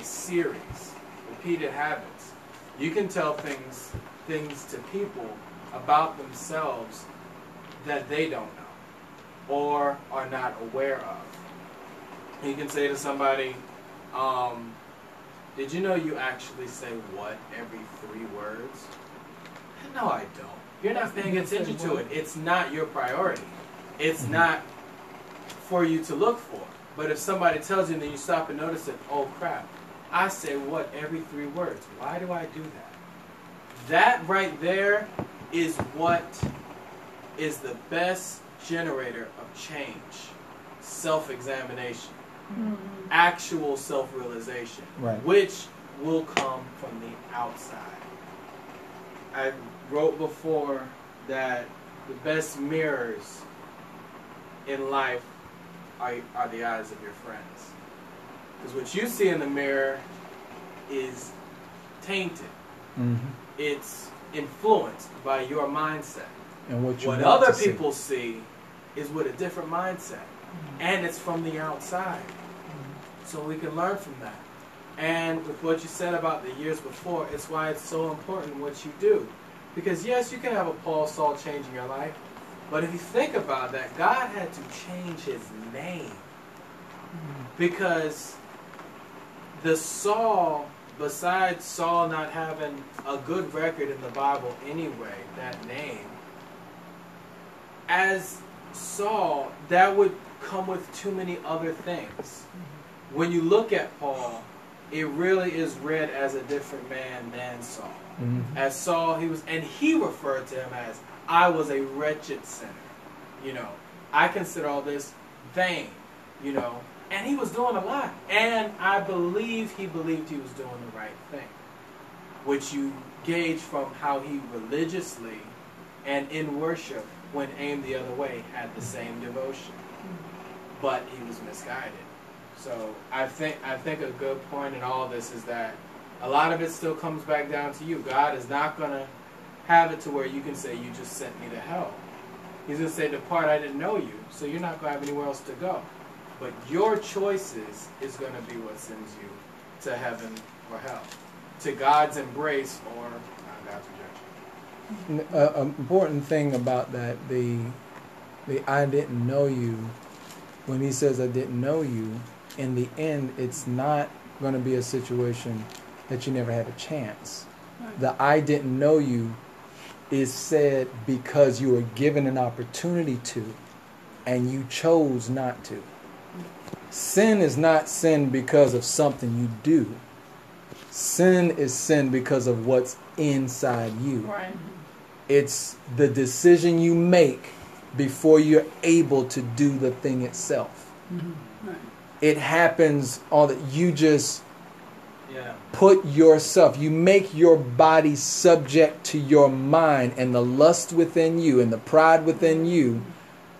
a series, repeated habits. You can tell things things to people about themselves that they don't know or are not aware of. You can say to somebody, um, did you know you actually say what every three words? No, I don't. You're not paying attention to it. It's not your priority. It's Mhm. not for you to look for. But if somebody tells you and then you stop and notice it, oh crap, I say what every three words. Why do I do that? That right there is what is the best generator of change. Self-examination mm-hmm. actual self realization, Right. which will come from the outside. I wrote before that the best mirrors in life are, are the eyes of your friends. Because what you see in the mirror is tainted, hmm it's influenced by your mindset. And what you What other to see. people see is with a different mindset, mm-hmm. and it's from the outside. Mm-hmm. So we can learn from that. And with what you said about the years before, it's why it's so important what you do. Because yes, you can have a Paul Saul change in your life, but if you think about that, God had to change his name. Mm-hmm. Because the Saul, besides Saul not having a good record in the Bible anyway, that name, as Saul, that would come with too many other things. When you look at Paul, it really is read as a different man than Saul. Mhm. As Saul, he was, and he referred to him as, I was a wretched sinner. You know, I consider all this vain, you know, and he was doing a lot. And I believe he believed he was doing the right thing, which you gauge from how he religiously and in worship, when aimed the other way, had the same devotion. But he was misguided. So I think I think a good point in all this is that a lot of it still comes back down to you. God is not gonna have it to where you can say you just sent me to hell. He's gonna say, Depart, I didn't know you, so you're not gonna have anywhere else to go. But your choices is gonna be what sends you to heaven or hell. To God's embrace or God's rejection. N- uh, An important thing about that, the the I didn't know you, when he says I didn't know you, in the end, it's not going to be a situation that you never had a chance. The I didn't know you is said because you were given an opportunity to, and you chose not to. Sin is not sin because of something you do. Sin is sin because of what's inside you. Right. It's the decision you make before you're able to do the thing itself. Mm-hmm. Right. It happens all that you just Yeah. put yourself, you make your body subject to your mind, and the lust within you and the pride within mm-hmm. you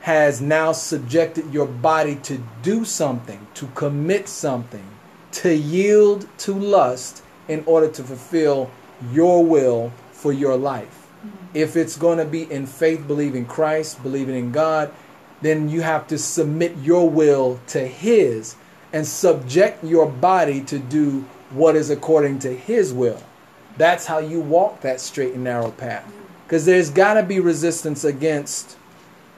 has now subjected your body to do something, to commit something, to yield to lust in order to fulfill your will for your life. Mm-hmm. If it's going to be in faith, believing Christ, believing in God, then you have to submit your will to His and subject your body to do what is according to His will. That's how you walk that straight and narrow path. Mm-hmm. Because there's got to be resistance against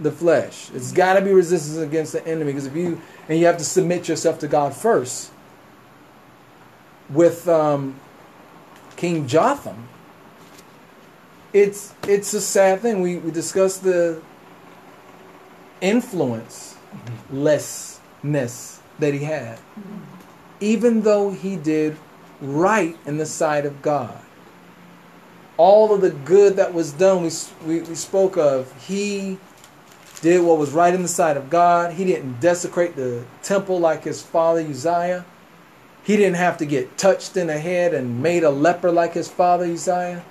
the flesh. It's got to be resistance against the enemy. Because if you and you have to submit yourself to God first. With um, King Jotham, it's it's a sad thing. We we discussed the influence lessness that he had, even though he did right in the sight of God. All of the good that was done, we, we, we spoke of, he did what was right in the sight of God. He didn't desecrate the temple like his father Uzziah. He didn't have to get touched in the head and made a leper like his father Uzziah.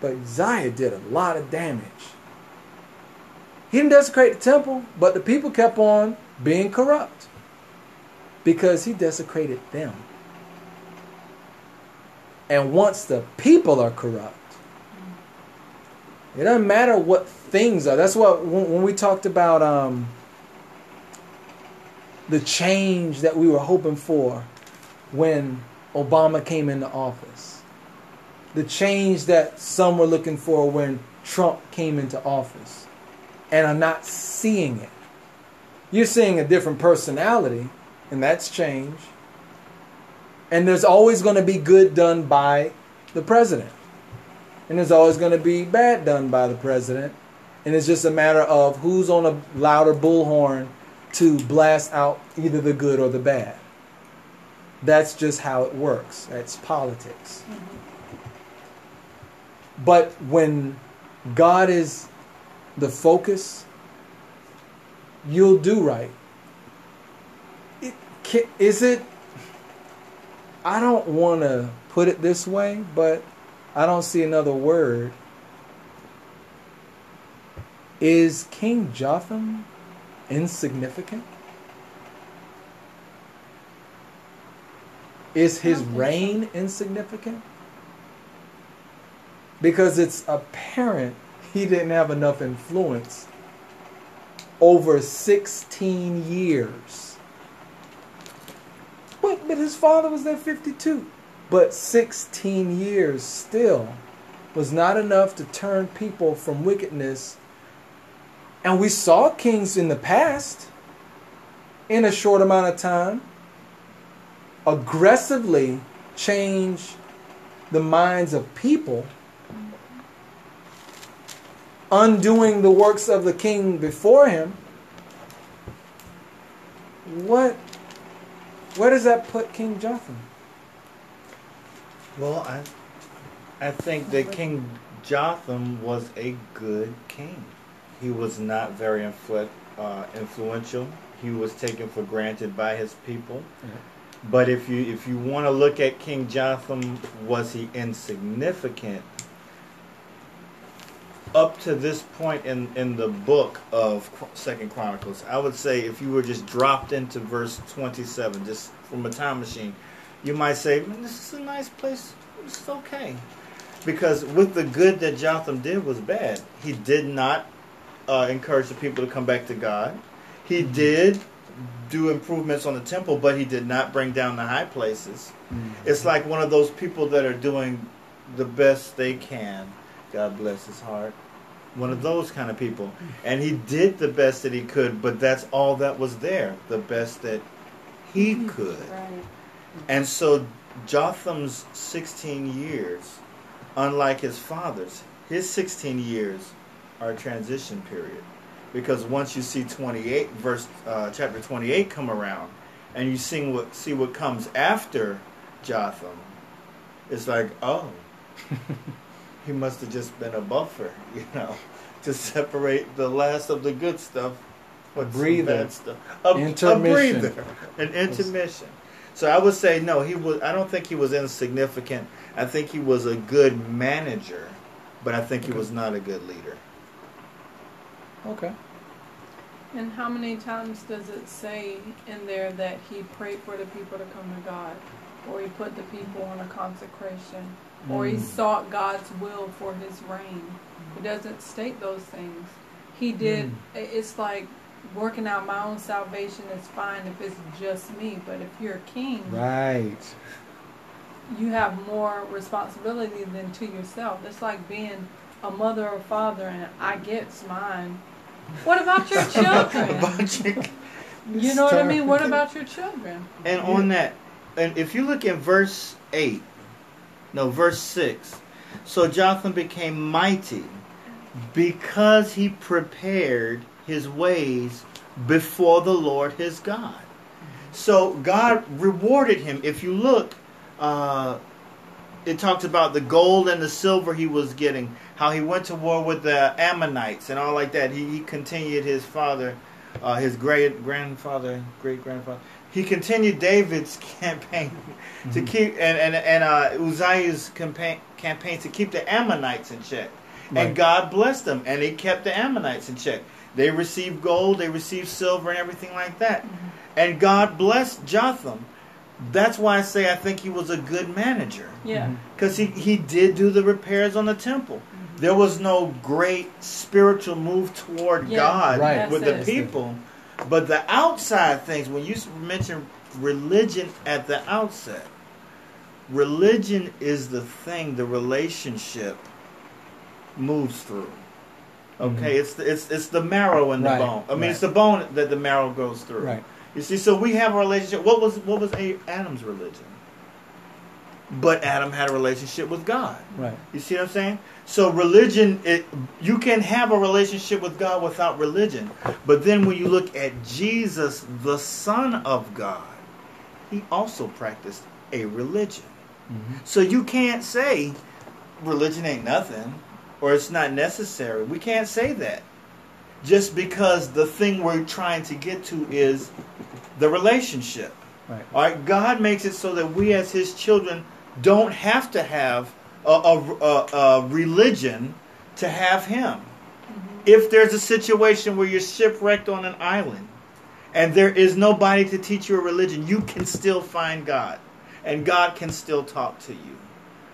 But Uzziah did a lot of damage. He didn't desecrate the temple, but the people kept on being corrupt because he desecrated them. And once the people are corrupt, it doesn't matter what things are. That's what when, we talked about um, the change that we were hoping for when Obama came into office, the change that some were looking for when Trump came into office, and are not seeing it. You're seeing a different personality, and that's change. And there's always going to be good done by the president. And there's always going to be bad done by the president. And it's just a matter of who's on a louder bullhorn to blast out either the good or the bad. That's just how it works. That's politics. Mm-hmm. But when God is the focus, you'll do right. It, is it? I don't want to put it this way, but I don't see another word. Is King Jotham insignificant? Is his I so. reign insignificant? Because it's apparent he didn't have enough influence over 16 years. But, but his father was there 52. But 16 years still was not enough to turn people from wickedness. And we saw kings in the past, in a short amount of time, aggressively change the minds of people, undoing the works of the king before him. What? Where does that put King Jotham? Well, I, I think that King Jotham was a good king. He was not very influ- uh, influential. He was taken for granted by his people. But if you if you want to look at King Jotham, was he insignificant? Up to this point in, in the book of Second Chronicles, I would say if you were just dropped into verse twenty seven, just from a time machine, you might say, "Man, this is a nice place. It's okay." Because with the good that Jotham did was bad. He did not uh, encourage the people to come back to God. He mm-hmm. did do improvements on the temple, but he did not bring down the high places. Mm-hmm. It's like one of those people that are doing the best they can. God bless his heart. One of mm-hmm. those kind of people. And he did the best that he could, but that's all that was there. The best that he could. Right. And so Jotham's 16 years, unlike his father's, his 16 years are a transition period. Because once you see 28, verse uh, chapter 28 come around, and you see what see what comes after Jotham, it's like, oh, he must have just been a buffer, you know, to separate the last of the good stuff some breather. bad stuff. A, a breather, an intermission. So I would say no. He was. I don't think he was insignificant. I think he was a good manager, but I think he was not a good leader. Okay. And how many times does it say in there that he prayed for the people to come to God? Or he put the people on a consecration? Or he Mm. sought God's will for his reign? It doesn't state those things. He did, i- it's like working out my own salvation is fine if it's just me, but if you're a king, Right. you have more responsibility than to yourself. It's like being a mother or father, and I get mine. What about your children? About you- you know what I mean? What about your children? and on that, and if you look at verse eight, no, verse six. So Jotham became mighty because he prepared his ways before the Lord his God. So God rewarded him. If you look, uh, it talks about the gold and the silver he was getting, how he went to war with the Ammonites and all like that. He, he continued his father, uh, his great grandfather, great grandfather. He continued David's campaign to keep and and and uh, Uzziah's campaign campaign to keep the Ammonites in check. Right. And God blessed them, and He kept the Ammonites in check. They received gold, they received silver, and everything like that. And God blessed Jotham. That's why I say I think he was a good manager Yeah. Mm-hmm. because he, he did do the repairs on the temple. Mm-hmm. There was no great spiritual move toward Yeah, God Right. with that's the it. people, but the outside things. When you s- mention religion at the outset. Religion is the thing the relationship moves through. Okay, it's the, it's it's the marrow in the Mm-hmm. Right, bone. I mean, right. it's the bone that the marrow goes through. Right. You see, so we have a relationship. What was what was A- Adam's religion? But Adam had a relationship with God. Right. You see what I'm saying? So religion, it, you can have a relationship with God without religion. But then when you look at Jesus, the Son of God, he also practiced a religion. So you can't say religion ain't nothing or it's not necessary. We can't say that. Just because the thing we're trying to get to is the relationship. Right. All right, God makes it so that we as His children don't have to have a, a, a, a religion to have Him. Mm-hmm. If there's a situation where you're shipwrecked on an island and there is nobody to teach you a religion, you can still find God, and God can still talk to you.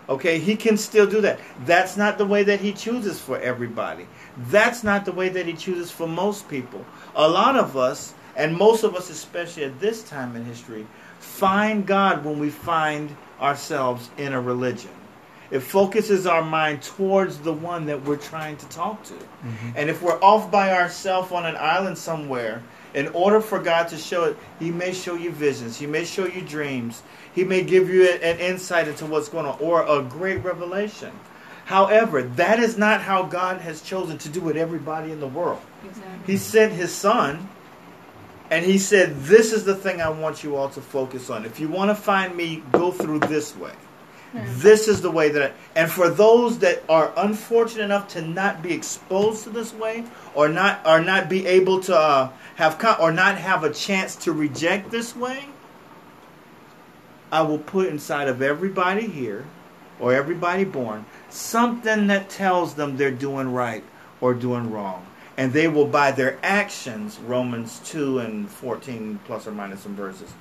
Okay, He can still do that. That's not the way that He chooses for everybody. That's not the way that He chooses for most people. A lot of us, and most of us, especially at this time in history, find God when we find ourselves in a religion. It focuses our mind towards the one that we're trying to talk to. Mm-hmm. And if we're off by ourselves on an island somewhere, in order for God to show it, He may show you visions, He may show you dreams, He may give you an insight into what's going on, or a great revelation. However, that is not how God has chosen to do with everybody in the world. Exactly. He sent His Son, and He said, This is the thing I want you all to focus on. If you want to find me, go through this way. This is the way that I, and for those that are unfortunate enough to not be exposed to this way or not or not be able to uh, have con- or not have a chance to reject this way I will put inside of everybody here or everybody born something that tells them they're doing right or doing wrong. And they will by their actions Romans 2 and 14 plus or minus some verses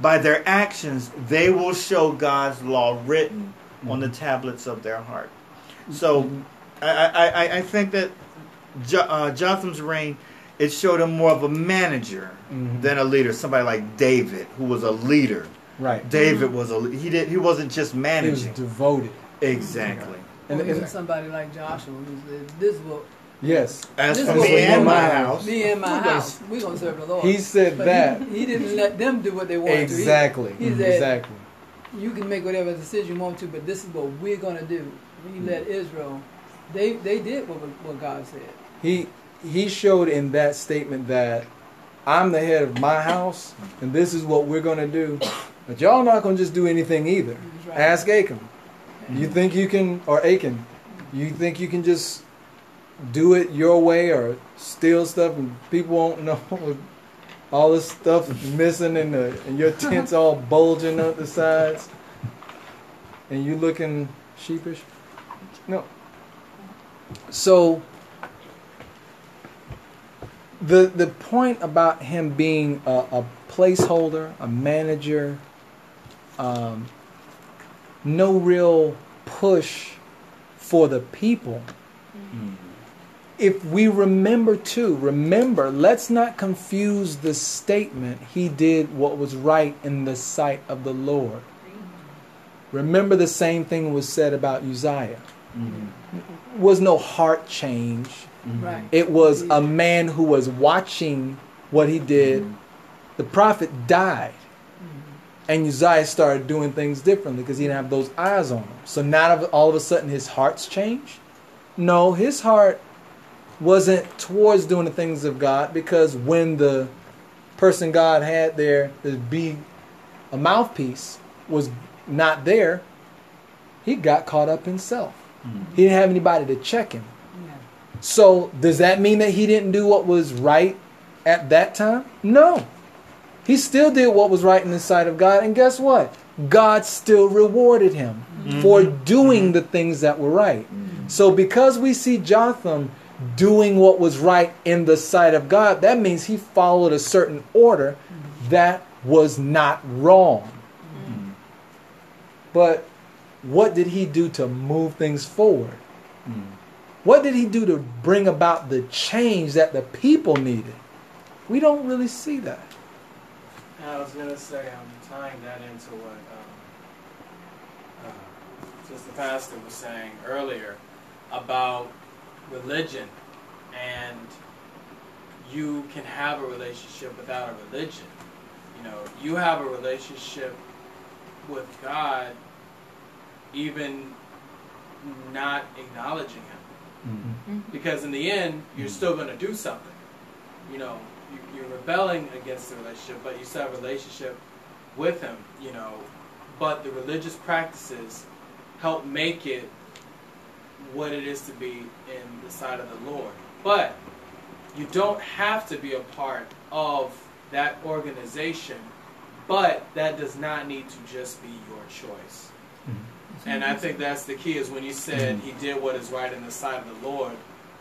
by their actions, they will show God's law written on the tablets of their heart. So, I, I, I- I think that jo- uh, Jotham's reign it showed him more of a manager Mhm. than a leader. Somebody like David, who was a leader. Right. David was a he did he wasn't just managing. He was devoted. exactly. And, Or and somebody like Joshua who said, "This is what yes, As This for is me and my house, me and my house, we're gonna serve the Lord." he said But that He, he didn't let them do what they wanted exactly. to. He, he said, Exactly. "You can make whatever decision you want to, but this is what we're gonna do." He mm. let Israel. They they did what what God said. He he showed in that statement that I'm the head of my house, and this is what we're gonna do. But y'all not gonna just do anything either. Right. Ask Achan. You think you can, or Achan? You think you can just do it your way, or steal stuff, and people won't know? All this stuff missing, and the and your tent's all bulging up the sides, and you looking sheepish. No. So the the point about him being a, a placeholder, a manager, um, no real push for the people. If we remember too, remember, let's not confuse the statement, he did what was right in the sight of the Lord. Remember the same thing was said about Uzziah. Mm-hmm. Was no heart change. Mm-hmm. Right. It was a mm-hmm. man who was watching what he did. The prophet died. And Uzziah started doing things differently because he didn't have those eyes on him. So now all of a sudden his heart's changed? No, his heart wasn't towards doing the things of God because when the person God had there to be a mouthpiece was not there, he got caught up himself. Mm-hmm. He didn't have anybody to check him. Yeah. So does that mean that he didn't do what was right at that time? No. He still did what was right in the sight of God, and guess what? God still rewarded him mm-hmm. for mm-hmm. doing the things that were right. So because we see Jotham doing what was right in the sight of God, that means he followed a certain order that was not wrong. But what did he do to move things forward? What did he do to bring about the change that the people needed? We don't really see that. I was gonna say I'm tying that into what um, uh, Sister Pastor was saying earlier about religion, and you can have a relationship without a religion. You know, you have a relationship with God, even not acknowledging Him Mhm. because in the end you're Mm. still going to do something you know you're rebelling against the relationship but you still have a relationship with him you know but the religious practices help make it what it is to be in the sight of the lord but you don't have to be a part of that organization but that does not need to just be your choice and I think that's the key is when you said he did what is right in the sight of the Lord.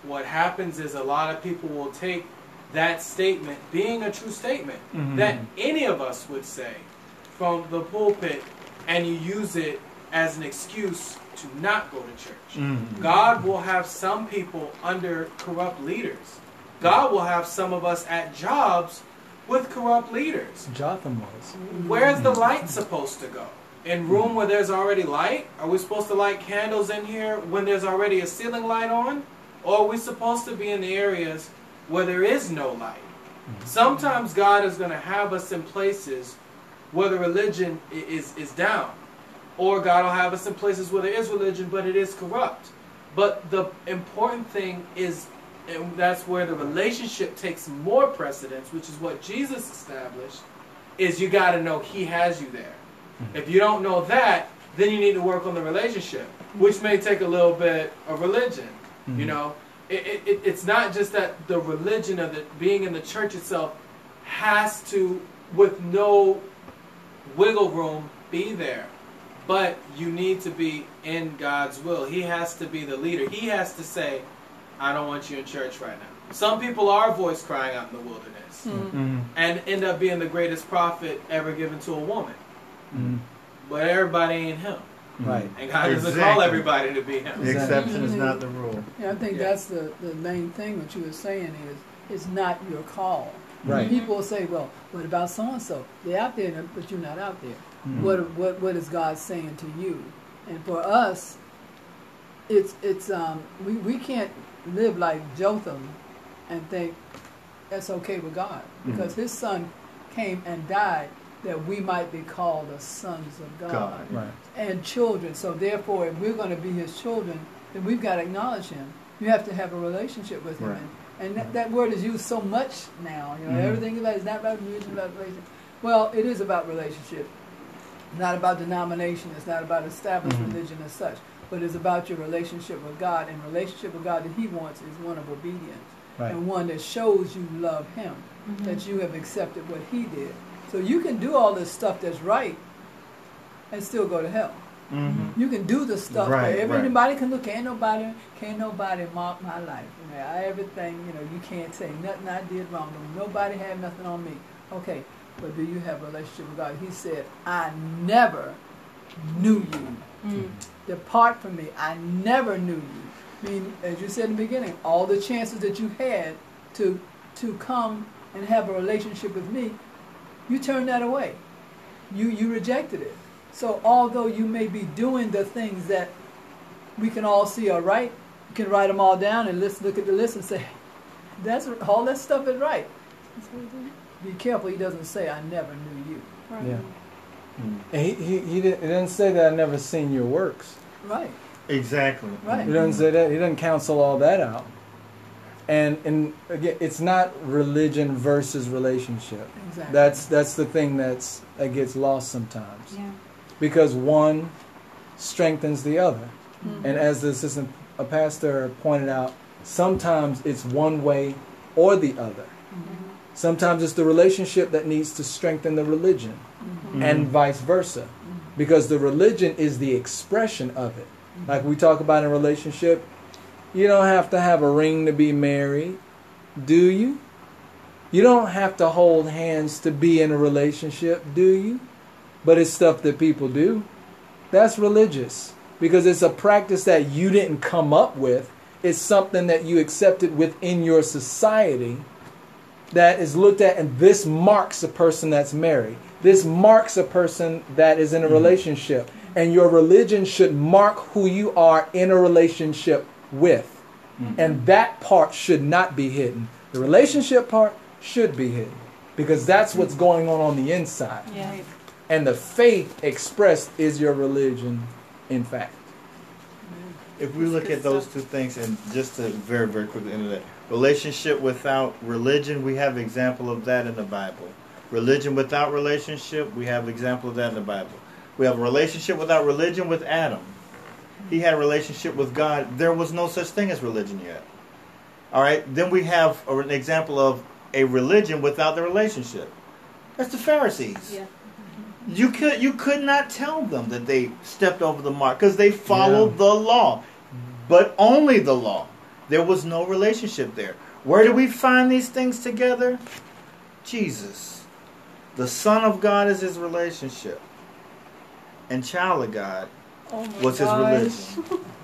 What happens is a lot of people will take that statement being a true statement Mhm. that any of us would say from the pulpit and you use it as an excuse to not go to church. Mhm. God will have some people under corrupt leaders. God will have some of us at jobs with corrupt leaders. Jotham was. Where's the light supposed to go? In room where there's already light? Are we supposed to light candles in here when there's already a ceiling light on? Or are we supposed to be in the areas where there is no light? Sometimes God is going to have us in places where the religion is, is down. Or God will have us in places where there is religion, but it is corrupt. But the important thing is, and that's where the relationship takes more precedence, which is what Jesus established, is you got to know He has you there. If you don't know that, then you need to work on the relationship, which may take a little bit of religion. You Mhm. know, it, it, it, it's not just that the religion of the being in the church itself has to, with no wiggle room, be there. But you need to be in God's will. He has to be the leader. He has to say, I don't want you in church right now. Some people are voice crying out in the wilderness Mhm. and end up being the greatest prophet ever given to a woman. Mhm. But everybody ain't him. Right. And God doesn't call everybody to be him. The exception is Mhm. not the rule. Yeah, I think Yeah. that's the, the main thing. What you were saying is, it's not your call. Right. People will say, "Well, what about so and so? They're out there, but you're not out there. Mhm. What what what is God saying to you?" And for us, it's it's um we, we can't live like Jotham and think that's okay with God because his son came and died that we might be called the sons of God, God. Right. and children. So therefore, if we're going to be his children, then we've got to acknowledge him. You have to have a relationship with him. Right. And, and that, that word is used so much now. You know, Mhm. everything is about it's not about religion, about relationship. Well, it is about relationship. Not about denomination. It's not about established Mhm. religion as such. But it's about your relationship with God. And relationship with God that He wants is one of obedience Right. and one that shows you love Him, that you have accepted what He did. So you can do all this stuff that's right and still go to hell. Mm-hmm. You can do the stuff Right, where right. everybody can look. Can't nobody, can't nobody mark my life. You know, I, everything, you know, you can't say nothing I did wrong. Nobody had nothing on me. Okay, but do you have a relationship with God? He said, I never knew you. Mm. Depart from me. I never knew you. I mean, as you said in the beginning, all the chances that you had to to come and have a relationship with me, you turned that away. You you rejected it. So although you may be doing the things that we can all see are right, you can write them all down and let's look at the list and say, "That's all that stuff is right." Be careful. He doesn't say, "I never knew you." Right. Yeah. And he, he, he, didn't, he didn't say that I never seen your works. Right. Exactly. Right. He doesn't say that. He doesn't counsel all that out. And and again, it's not religion versus relationship. Exactly. That's that's the thing that's that gets lost sometimes Yeah. because one strengthens the other. Mhm. And as the assistant a pastor pointed out, sometimes it's one way or the other. Sometimes it's the relationship that needs to strengthen the religion, Mhm. and vice versa, because the religion is the expression of it. Like we talk about in relationship, you don't have to have a ring to be married, do you? You don't have to hold hands to be in a relationship, do you? But it's stuff that people do. That's religious because it's a practice that you didn't come up with. It's something that you accepted within your society that is looked at, and this marks a person that's married. This marks a person that is in a mm-hmm. relationship. And your religion should mark who you are in a relationship with. Mm-hmm. And that part should not be hidden. The relationship part should be hidden because that's what's mm-hmm. going on on the inside. Yeah. And the faith expressed is your religion, in fact. If we look at those two things, and just to very, very quickly into that, relationship without religion, we have example of that in the Bible. Religion without relationship, we have example of that in the Bible. We have a relationship without religion with Adam. He had a relationship with God. There was no such thing as religion yet. All right. Then we have an example of a religion without the relationship. That's the Pharisees. Yeah. You could you could not tell them that they stepped over the mark because they followed Yeah. the law, but only the law. There was no relationship there. Where do we find these things together? Jesus, the Son of God, is His relationship, and child of God Oh was His gosh. religion.